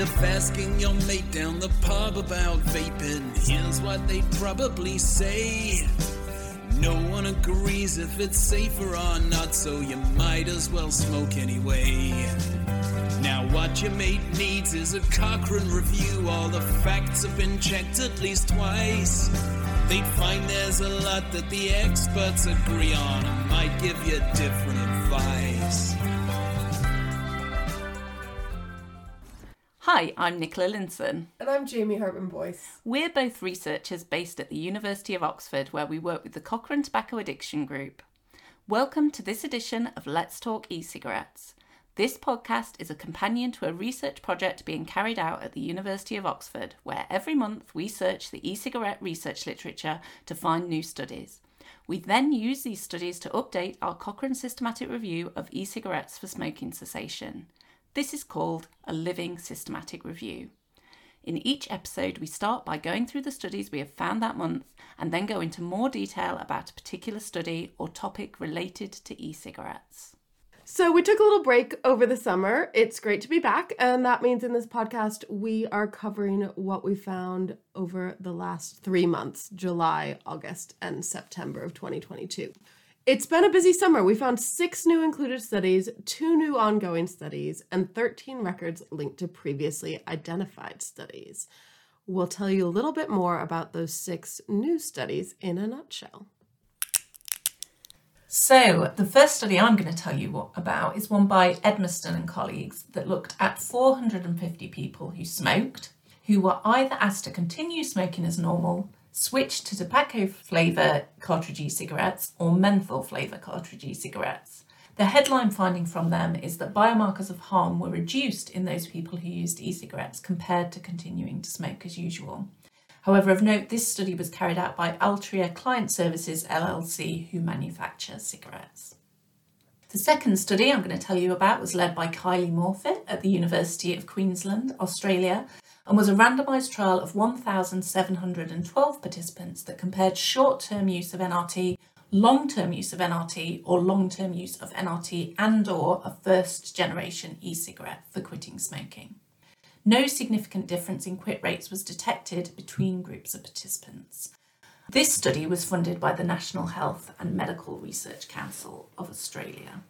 If asking your mate down the pub about vaping, here's what they'd probably say. No one agrees if it's safer or not, so you might as well smoke anyway. Now, what your mate needs is a Cochrane review. All the facts have been checked at least twice. They'd find there's a lot that the experts agree on and might give you different advice. Hi, I'm Nicola Lindson. And I'm Jamie Hartmann Boyce. We're both researchers based at the University of Oxford, where we work with the Cochrane Tobacco Addiction Group. Welcome to this edition of Let's Talk e cigarettes. This podcast is a companion to a research project being carried out at the University of Oxford, where every month we search the e cigarette research literature to find new studies. We then use these studies to update our Cochrane systematic review of e cigarettes for smoking cessation. This is called a living systematic review. In each episode, we start by going through the studies we have found that month and then go into more detail about a particular study or topic related to e cigarettes. So, we took a little break over the summer. It's great to be back. And that means in this podcast, we are covering what we found over the last three months July, August, and September of 2022. It's been a busy summer. We found six new included studies, two new ongoing studies, and 13 records linked to previously identified studies. We'll tell you a little bit more about those six new studies in a nutshell. So, the first study I'm going to tell you about is one by Edmiston and colleagues that looked at 450 people who smoked, who were either asked to continue smoking as normal, switch to tobacco flavour cartridge e cigarettes, or menthol flavour cartridge e cigarettes. The headline finding from them is that biomarkers of harm were reduced in those people who used e cigarettes compared to continuing to smoke as usual. However, of note, this study was carried out by Altria Client Services LLC, who manufacture cigarettes. The second study I'm going to tell you about was led by Kylie Morphett at the University of Queensland, Australia, and was a randomised trial of 1,712 participants that compared short term use of NRT, long term use of NRT, or long term use of NRT and or a first generation e cigarette for quitting smoking. No significant difference in quit rates was detected between groups of participants. This study was funded by the National Health and Medical Research Council of Australia.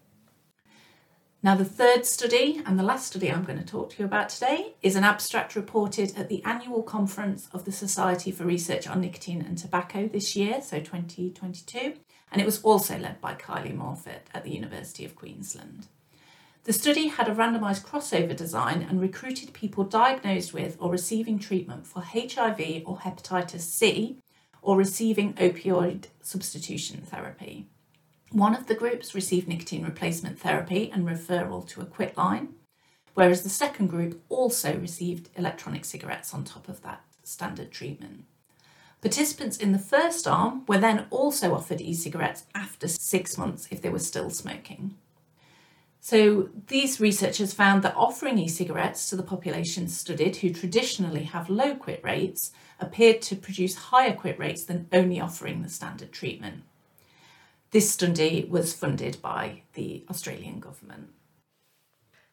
Now, the third study and the last study I'm going to talk to you about today is an abstract reported at the annual conference of the Society for Research on Nicotine and Tobacco this year, so 2022, and it was also led by Kylie Morphett at the University of Queensland. The study had a randomised crossover design and recruited people diagnosed with or receiving treatment for HIV or hepatitis C or receiving opioid substitution therapy. One of the groups received nicotine replacement therapy and referral to a quit line, whereas the second group also received electronic cigarettes on top of that standard treatment. Participants in the first arm were then also offered e cigarettes after six months if they were still smoking. So, these researchers found that offering e cigarettes to the population studied who traditionally have low quit rates appeared to produce higher quit rates than only offering the standard treatment. This study was funded by the Australian government.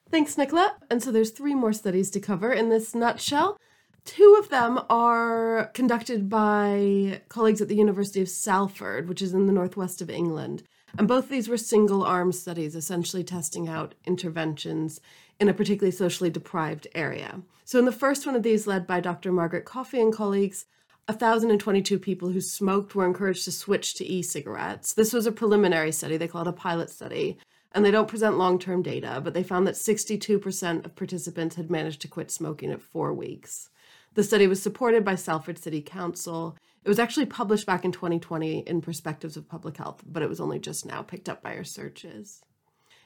Thanks, Nicola. And so there's three more studies to cover in this nutshell. Two of them are conducted by colleagues at the University of Salford, which is in the northwest of England. And both these were single arm studies, essentially testing out interventions in a particularly socially deprived area. So, in the first one of these, led by Dr. Margaret Coffey and colleagues, 1,022 people who smoked were encouraged to switch to e cigarettes. This was a preliminary study, they call it a pilot study, and they don't present long term data, but they found that 62% of participants had managed to quit smoking at four weeks. The study was supported by Salford City Council it was actually published back in 2020 in Perspectives of Public Health, but it was only just now picked up by our searches.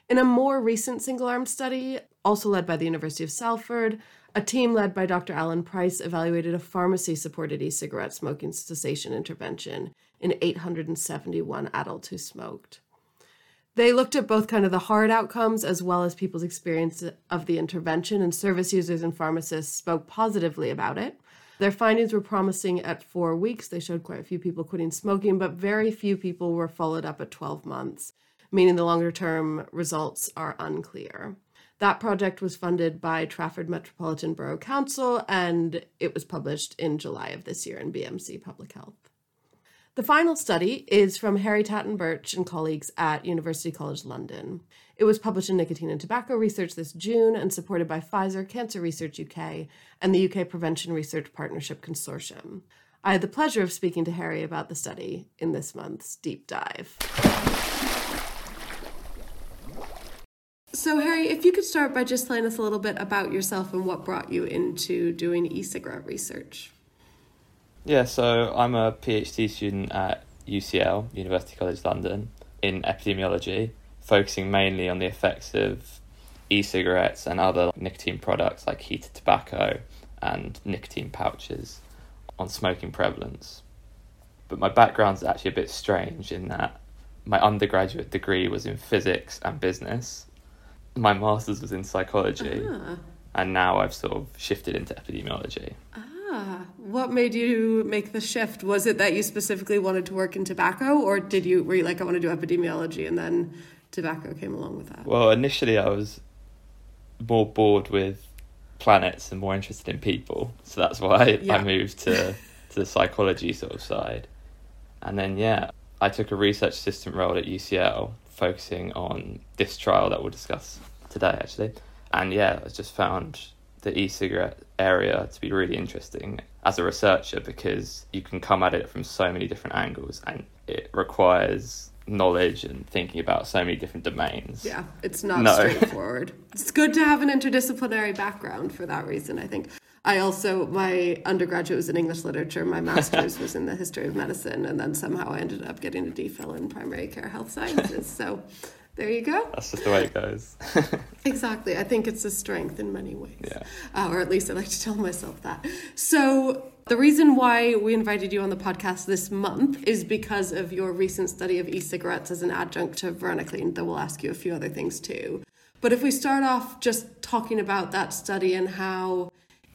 In a more recent single arm study, also led by the University of Salford, a team led by Dr. Alan Price evaluated a pharmacy supported e cigarette smoking cessation intervention in 871 adults who smoked. They looked at both kind of the hard outcomes as well as people's experience of the intervention, and service users and pharmacists spoke positively about it. Their findings were promising at four weeks. They showed quite a few people quitting smoking, but very few people were followed up at 12 months, meaning the longer term results are unclear. That project was funded by Trafford Metropolitan Borough Council and it was published in July of this year in BMC Public Health. The final study is from Harry Tattan Birch and colleagues at University College London. It was published in Nicotine and Tobacco Research this June and supported by Pfizer, Cancer Research UK, and the UK Prevention Research Partnership Consortium. I had the pleasure of speaking to Harry about the study in this month's deep dive. So, Harry, if you could start by just telling us a little bit about yourself and what brought you into doing e cigarette research. Yeah, so I'm a PhD student at UCL, University College London, in epidemiology, focusing mainly on the effects of e cigarettes and other nicotine products like heated tobacco and nicotine pouches on smoking prevalence. But my background's actually a bit strange in that my undergraduate degree was in physics and business my master's was in psychology, ah. and now I've sort of shifted into epidemiology. Ah, what made you make the shift? Was it that you specifically wanted to work in tobacco, or did you were you like I want to do epidemiology, and then tobacco came along with that? Well, initially I was more bored with planets and more interested in people, so that's why yeah. I moved to to the psychology sort of side, and then yeah, I took a research assistant role at UCL focusing on this trial that we'll discuss today, actually. And yeah, I just found the e cigarette area to be really interesting as a researcher because you can come at it from so many different angles and it requires knowledge and thinking about so many different domains. Yeah, it's not no. straightforward. it's good to have an interdisciplinary background for that reason, I think. I also, my undergraduate was in English literature, my master's was in the history of medicine, and then somehow I ended up getting a DPhil in primary care health sciences. So there you go. That's just the way it goes. exactly. I think it's a strength in many ways. Yeah. Uh, or at least I like to tell myself that. So the reason why we invited you on the podcast this month is because of your recent study of e-cigarettes as an adjunct to varenicline, though we'll ask you a few other things too. But if we start off just talking about that study and how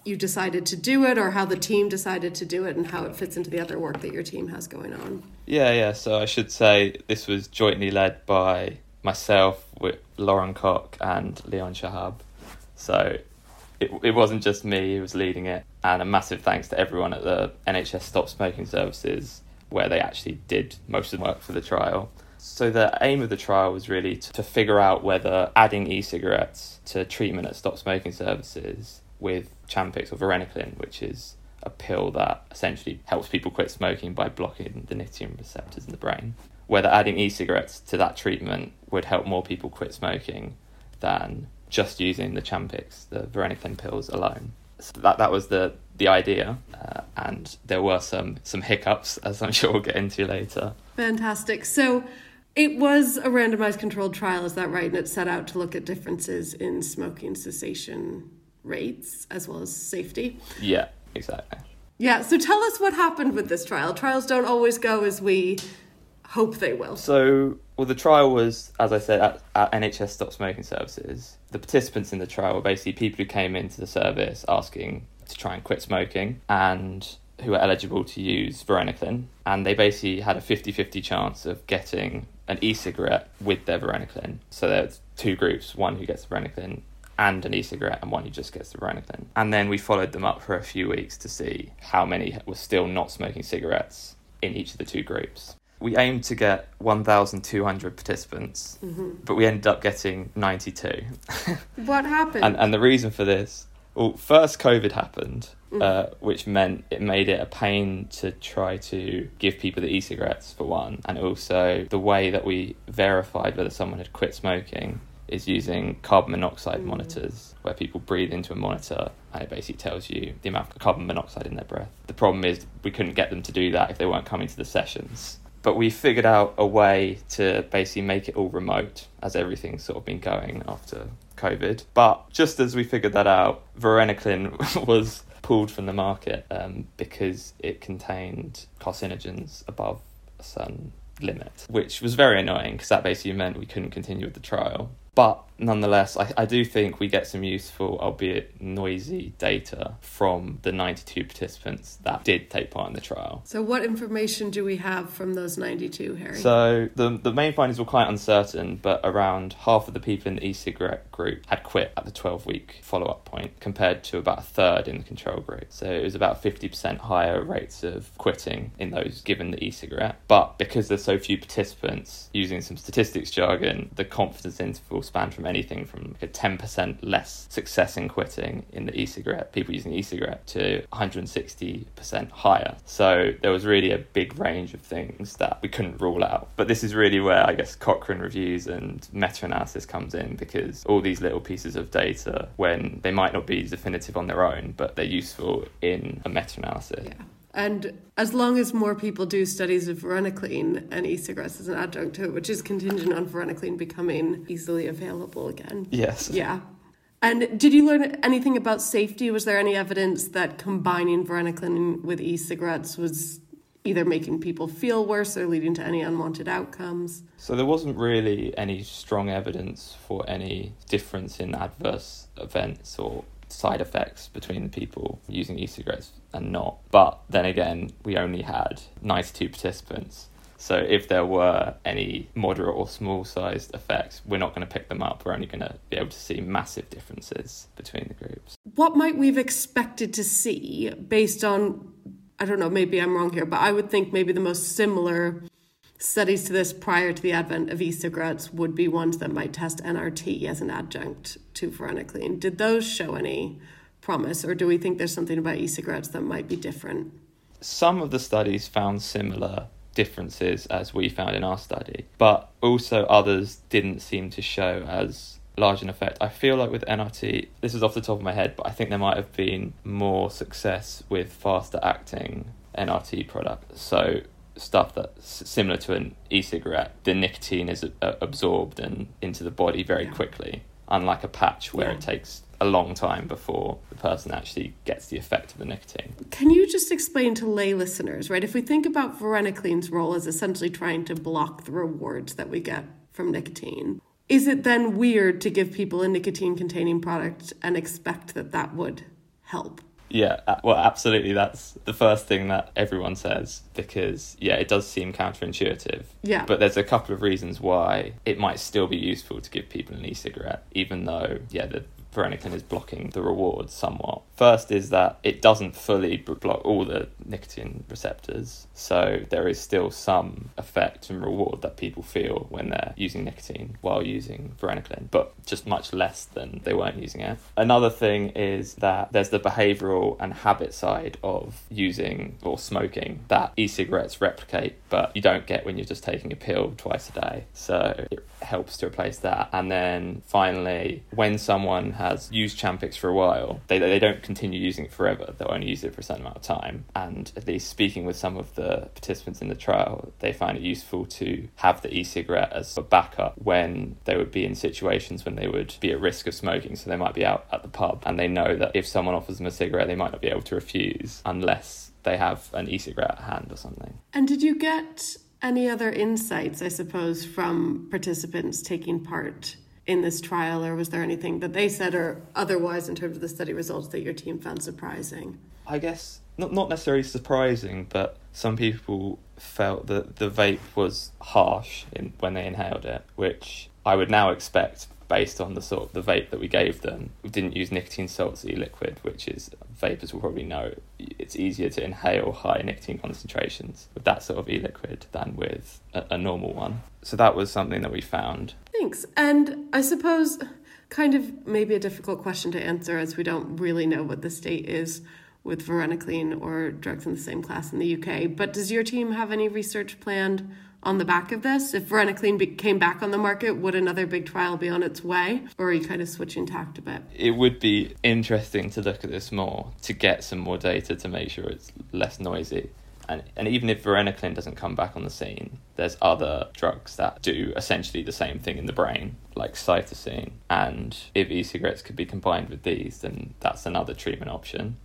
you decided to do it or how the team decided to do it and how it fits into the other work that your team has going on. Yeah, yeah. So I should say this was jointly led by myself with Loren Kock and Lion Shahab. So it, it wasn't just me who was leading it. And a massive thanks to everyone at the NHS Stop Smoking Services, where they actually did most of the work for the trial. So the aim of the trial was really to, to figure out whether adding e-cigarettes to treatment at Stop Smoking Services with Champix or varenicline, which is a pill that essentially helps people quit smoking by blocking the nicotine receptors in the brain. Whether adding e cigarettes to that treatment would help more people quit smoking than just using the Champix, the varenicline pills alone. So that, that was the, the idea, uh, and there were some, some hiccups, as I'm sure we'll get into later. Fantastic. So, it was a randomized controlled trial, is that right? And it set out to look at differences in smoking cessation rates as well as safety. Yeah, exactly. Yeah, so tell us what happened with this trial. Trials don't always go as we hope they will. So, well, the trial was, as I said, at, at NHS Stop Smoking Services. The participants in the trial were basically people who came into the service asking to try and quit smoking and who were eligible to use varenicline. And they basically had a 50 50 chance of getting an e cigarette with their varenicline. So there's two groups one who gets varenicline and an e-cigarette and one who just gets the varenicline. And then we followed them up for a few weeks to see how many were still not smoking cigarettes in each of the two groups. We aimed to get 1,200 participants, mm-hmm. but we ended up getting 92. what happened? And, and the reason for this, well, first COVID happened, mm. uh, which meant it made it a pain to try to give people the e-cigarettes for one, and also the way that we verified whether someone had quit smoking is using carbon monoxide mm. monitors where people breathe into a monitor and it basically tells you the amount of carbon monoxide in their breath. The problem is we couldn't get them to do that if they weren't coming to the sessions. But we figured out a way to basically make it all remote as everything's sort of been going after COVID. But just as we figured that out, varenicline was pulled from the market um, because it contained carcinogens above a certain limit, which was very annoying because that basically meant we couldn't continue with the trial But nonetheless, I, I do think we get some useful, albeit noisy, data from the 92 participants that did take part in the trial. So, what information do we have from those 92, Harry? So, the, the main findings were quite uncertain, but around half of the people in the e cigarette group had quit at the 12 week follow up point, compared to about a third in the control group. So, it was about 50% higher rates of quitting in those given the e cigarette. But because there's so few participants, using some statistics jargon, the confidence interval spanned from anything from a 10% less success in quitting in the e-cigarette, people using e-cigarette, to 160% higher. So there was really a big range of things that we couldn't rule out. But this is really where I guess Cochrane reviews and meta-analysis comes in because all these little pieces of data, when they might not be definitive on their own, but they're useful in a meta-analysis. Yeah. And as long as more people do studies of varenicline and e-cigarettes as an adjunct to it, which is contingent on varenicline becoming easily available again. Yes. Yeah. And did you learn anything about safety? Was there any evidence that combining varenicline with e-cigarettes was either making people feel worse or leading to any unwanted outcomes? So there wasn't really any strong evidence for any difference in adverse events or side effects between people using e-cigarettes and not. But then again, we only had 92 participants. So if there were any moderate or small sized effects, we're not going to pick them up. We're only going to be able to see massive differences between the groups. What might we have expected to see based on I don't know, maybe I'm wrong here, but I would think maybe the most similar studies to this prior to the advent of e-cigarettes would be ones that might test NRT as an adjunct to varenicline. Did those show any promise, or do we think there's something about e-cigarettes that might be different? Some of the studies found similar differences as we found in our study, but also others didn't seem to show as large an effect. I feel like with NRT, this is off the top of my head, but I think there might have been more success with faster acting NRT products. So stuff that's similar to an e-cigarette, the nicotine is uh, absorbed and into the body very yeah. quickly, unlike a patch where yeah. it takes a long time before the person actually gets the effect of the nicotine. Can you just explain to lay listeners, right? If we think about varenicline's role as essentially trying to block the rewards that we get from nicotine, is it then weird to give people a nicotine containing product and expect that that would help? Yeah, well, absolutely. That's the first thing that everyone says because, yeah, it does seem counterintuitive. Yeah. But there's a couple of reasons why it might still be useful to give people an e cigarette, even though, yeah, the varenicline is blocking the rewards somewhat. First is that it doesn't fully block all the nicotine receptors, so there is still some effect and reward that people feel when they're using nicotine while using varenicline, but just much less than they weren't using it. Another thing is that there's the behavioral and habit side of using or smoking that e-cigarettes replicate, but you don't get when you're just taking a pill twice a day. So it helps to replace that. And then finally, when someone has used Champix for a while, they, they don't continue using it forever. They'll only use it for a certain amount of time. And at least speaking with some of the participants in the trial, they find it useful to have the e-cigarette as a backup when they would be in situations when they would be at risk of smoking. So they might be out at the pub and they know that if someone offers them a cigarette, they might not be able to refuse unless they have an e-cigarette at hand or something. And did you get any other insights, I suppose, from participants taking part in this trial, or was there anything that they said or otherwise in terms of the study results that your team found surprising? I guess not not necessarily surprising, but some people felt that the vape was harsh in, when they inhaled it, which I would now expect based on the sort of the vape that we gave them. We didn't use nicotine salts e-liquid, which is vapers will probably know it's easier to inhale high nicotine concentrations with that sort of e-liquid than with a, a normal one. So that was something that we found. Thanks. And I suppose kind of maybe a difficult question to answer as we don't really know what the state is with varenicline or drugs in the same class in the UK. But does your team have any research planned on the back of this? If varenicline came back on the market, would another big trial be on its way? Or are you kind of switching tact a bit? It would be interesting to look at this more, to get some more data to make sure it's less noisy. And, and even if varenicline doesn't come back on the scene, there's other drugs that do essentially the same thing in the brain, like cytisine. And if e-cigarettes could be combined with these, then that's another treatment option.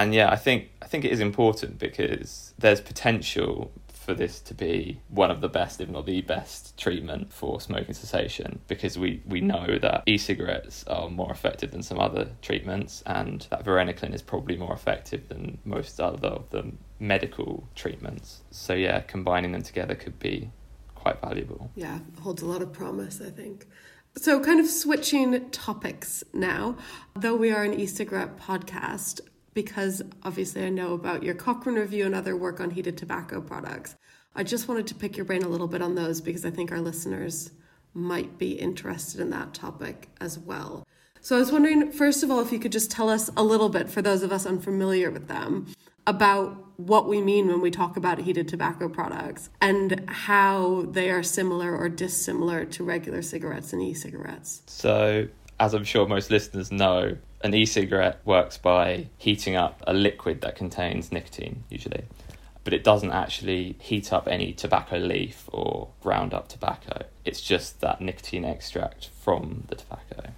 And yeah, I think I think it is important because there's potential for this to be one of the best, if not the best, treatment for smoking cessation because we, we know that e cigarettes are more effective than some other treatments and that varenicline is probably more effective than most other of the medical treatments. So, yeah, combining them together could be quite valuable. Yeah, holds a lot of promise, I think. So, kind of switching topics now, though we are an e cigarette podcast, because obviously I know about your Cochrane review and other work on heated tobacco products. I just wanted to pick your brain a little bit on those because I think our listeners might be interested in that topic as well. So I was wondering, first of all, if you could just tell us a little bit, for those of us unfamiliar with them, about what we mean when we talk about heated tobacco products and how they are similar or dissimilar to regular cigarettes and e cigarettes. So, as I'm sure most listeners know, an e cigarette works by heating up a liquid that contains nicotine, usually. But it doesn't actually heat up any tobacco leaf or ground up tobacco. It's just that nicotine extract from the tobacco.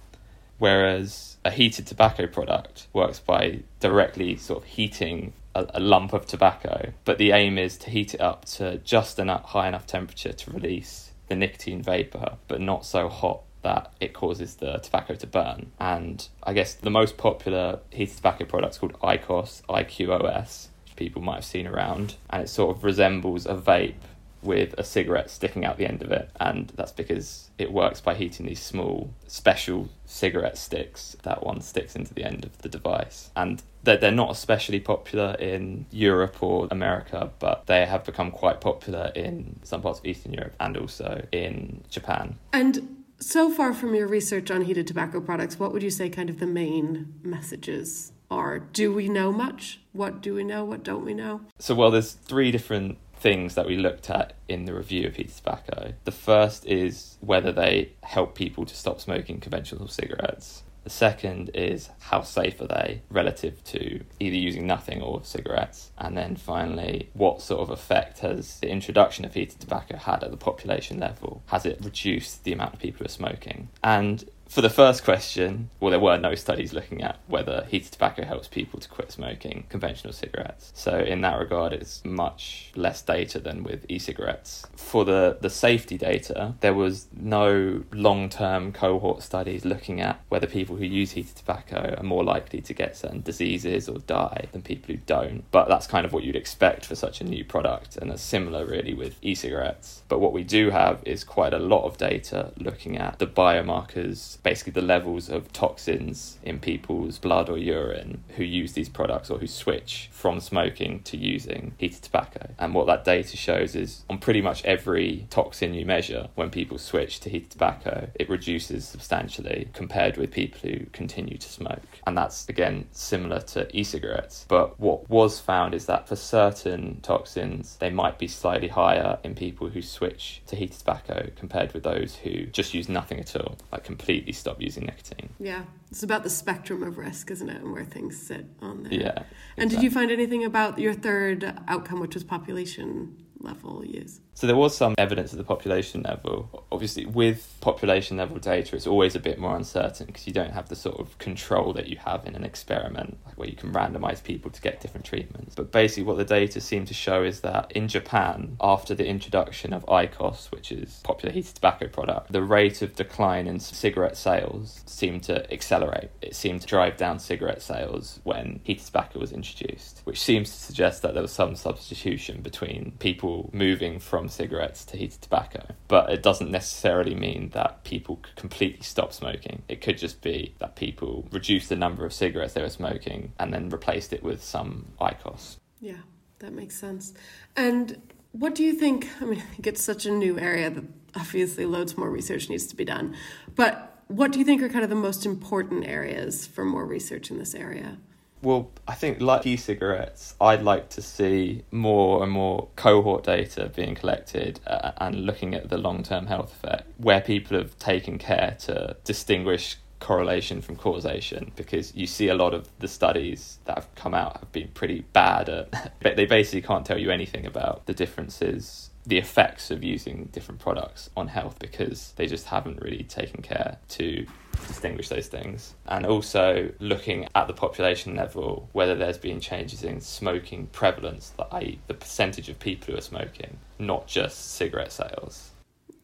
Whereas a heated tobacco product works by directly sort of heating a, a, lump of tobacco, but the aim is to heat it up to just enough high enough temperature to release the nicotine vapor, but not so hot that it causes the tobacco to burn. And I guess the most popular heated tobacco product is called IQOS, IQOS, which people might have seen around. And it sort of resembles a vape with a cigarette sticking out the end of it. And that's because it works by heating these small, special cigarette sticks that one sticks into the end of the device. And they're, they're not especially popular in Europe or America, but they have become quite popular in some parts of Eastern Europe and also in Japan. And so far from your research on heated tobacco products, what would you say kind of the main messages are? Do we know much? What do we know? What don't we know? So, well, there's three different things that we looked at in the review of heated tobacco. The first is whether they help people to stop smoking conventional cigarettes. The second is how safe are they relative to either using nothing or cigarettes? And then finally, what sort of effect has the introduction of heated tobacco had at the population level? Has it reduced the amount of people who are smoking? And for the first question, well, there were no studies looking at whether heated tobacco helps people to quit smoking conventional cigarettes. So, in that regard, it's much less data than with e cigarettes. For the, the safety data, there was no long term cohort studies looking at whether people who use heated tobacco are more likely to get certain diseases or die than people who don't. But that's kind of what you'd expect for such a new product, and that's similar really with e cigarettes. But what we do have is quite a lot of data looking at the biomarkers basically the levels of toxins in people's blood or urine who use these products or who switch from smoking to using heated tobacco. And what that data shows is on pretty much every toxin you measure, when people switch to heated tobacco, it reduces substantially compared with people who continue to smoke. And that's again similar to e cigarettes. But what was found is that for certain toxins, they might be slightly higher in people who switch to heated tobacco compared with those who just use nothing at all, like completely stop using nicotine. Yeah, it's about the spectrum of risk, isn't it, and where things sit on there. Yeah. Exactly. And did you find anything about your third outcome, which was population level use? So there was some evidence at the population level. Obviously, with population level data, it's always a bit more uncertain because you don't have the sort of control that you have in an experiment, like where you can randomize people to get different treatments. But basically, what the data seem to show is that in Japan, after the introduction of IQOS, which is a popular heated tobacco product, the rate of decline in cigarette sales seemed to accelerate. It seemed to drive down cigarette sales when heated tobacco was introduced, which seems to suggest that there was some substitution between people moving from from cigarettes to heated tobacco. But it doesn't necessarily mean that people completely stop smoking. It could just be that people reduced the number of cigarettes they were smoking and then replaced it with some IQOS. Yeah, that makes sense. And what do you think? I mean, it's such a new area that obviously loads more research needs to be done. But what do you think are kind of the most important areas for more research in this area? Well, I think like e-cigarettes, I'd like to see more and more cohort data being collected uh, and looking at the long-term health effect, where people have taken care to distinguish correlation from causation because you see a lot of the studies that have come out have been pretty bad at they basically can't tell you anything about the differences the effects of using different products on health because they just haven't really taken care to distinguish those things. And also looking at the population level, whether there's been changes in smoking prevalence, i.e., the percentage of people who are smoking, not just cigarette sales.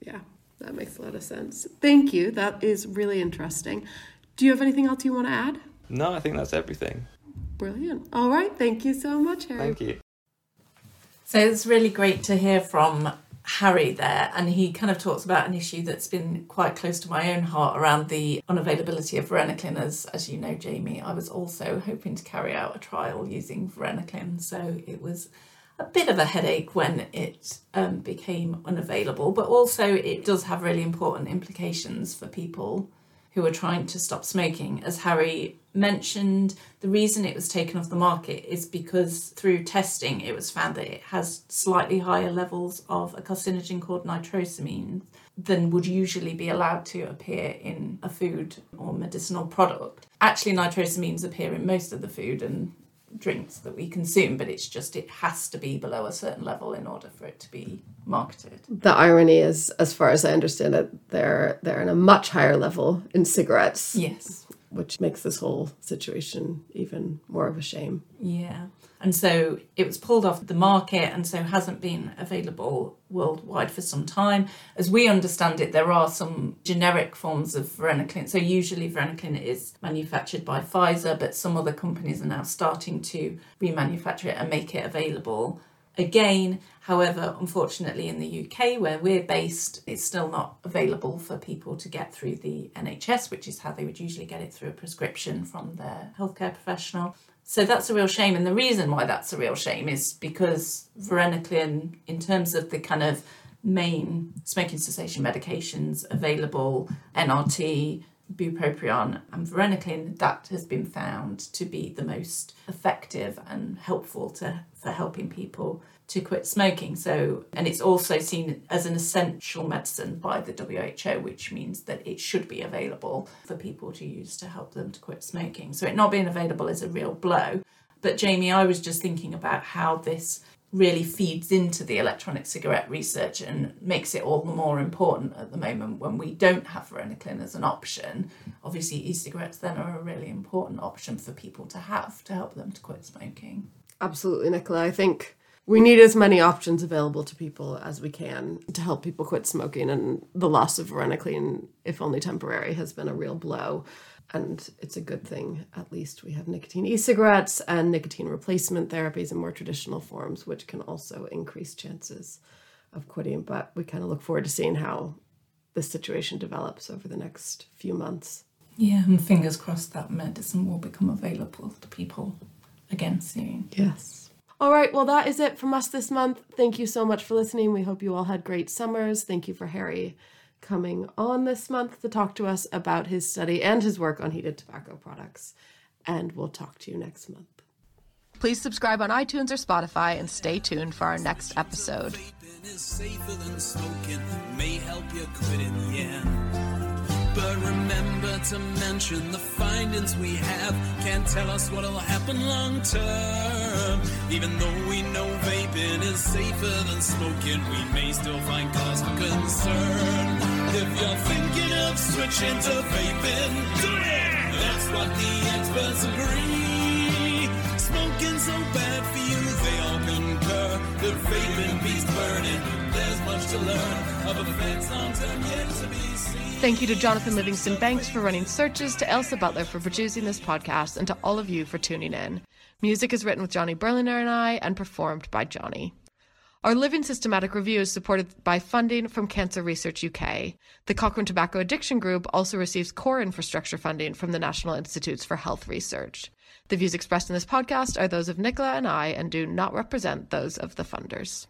Yeah, that makes a lot of sense. Thank you. That is really interesting. Do you have anything else you want to add? No, I think that's everything. Brilliant. All right. Thank you so much, Harry. Thank you. So it's really great to hear from Harry there, and he kind of talks about an issue that's been quite close to my own heart around the unavailability of varenicline. As, as you know, Jamie, I was also hoping to carry out a trial using varenicline, so it was a bit of a headache when it um, became unavailable, but also it does have really important implications for people who are trying to stop smoking. As Harry mentioned, the reason it was taken off the market is because through testing it was found that it has slightly higher levels of a carcinogen called nitrosamine than would usually be allowed to appear in a food or medicinal product. Actually, nitrosamines appear in most of the food and drinks that we consume, but it's just it has to be below a certain level in order for it to be marketed. The irony is, as far as I understand it, they're they're in a much higher level in cigarettes. Yes. Which makes this whole situation even more of a shame. Yeah. And so it was pulled off the market and so hasn't been available worldwide for some time. As we understand it, there are some generic forms of varenicline. So usually varenicline is manufactured by Pfizer, but some other companies are now starting to remanufacture it and make it available again. However, unfortunately, in the UK, where we're based, it's still not available for people to get through the NHS, which is how they would usually get it through a prescription from their healthcare professional. So that's a real shame. And the reason why that's a real shame is because varenicline, in terms of the kind of main smoking cessation medications available, NRT, bupropion and varenicline, that has been found to be the most effective and helpful to for helping people to quit smoking. So, and it's also seen as an essential medicine by the WHO, which means that it should be available for people to use to help them to quit smoking. So, it not being available is a real blow. But, Jamie, I was just thinking about how this really feeds into the electronic cigarette research and makes it all the more important at the moment when we don't have varenicline as an option. Obviously, e cigarettes then are a really important option for people to have to help them to quit smoking. Absolutely, Nicola. I think we need as many options available to people as we can to help people quit smoking. And the loss of varenicline, if only temporary, has been a real blow. And it's a good thing, at least we have nicotine e cigarettes and nicotine replacement therapies in more traditional forms, which can also increase chances of quitting. But we kind of look forward to seeing how this situation develops over the next few months. Yeah, and fingers crossed that medicine will become available to people again soon. Yes. All right, well, that is it from us this month. Thank you so much for listening. We hope you all had great summers. Thank you for Harry coming on this month to talk to us about his study and his work on heated tobacco products. And we'll talk to you next month. Please subscribe on iTunes or Spotify and stay tuned for our next episode. But remember to mention the findings we have can't tell us what'll happen long term. Even though we know vaping is safer than smoking, we may still find cause for concern. If you're thinking of switching to vaping, do it! That's what the experts agree. Smoking's so bad for you, they all concur. The vaping beast burning, there's much to learn of effects term yet to be seen. Thank you to Jonathan Livingstone Banks for running searches, to Ailsa Butler for producing this podcast, and to all of you for tuning in. Music is written with Jonny Berliner and I and performed by Jonny. Our Living Systematic Review is supported by funding from Cancer Research UK. The Cochrane Tobacco Addiction Group also receives core infrastructure funding from the National Institutes for Health Research. The views expressed in this podcast are those of Nicola and I and do not represent those of the funders.